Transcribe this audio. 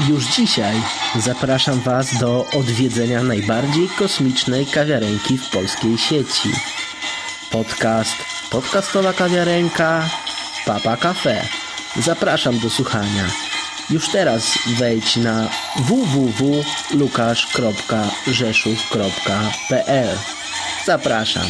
Już dzisiaj zapraszam Was do odwiedzenia najbardziej kosmicznej kawiarenki w polskiej sieci. Podcast Podcastowa Kawiarenka Papa Cafe. Zapraszam do słuchania. Już teraz wejdź na www.lukasz.rzeszów.pl Zapraszam.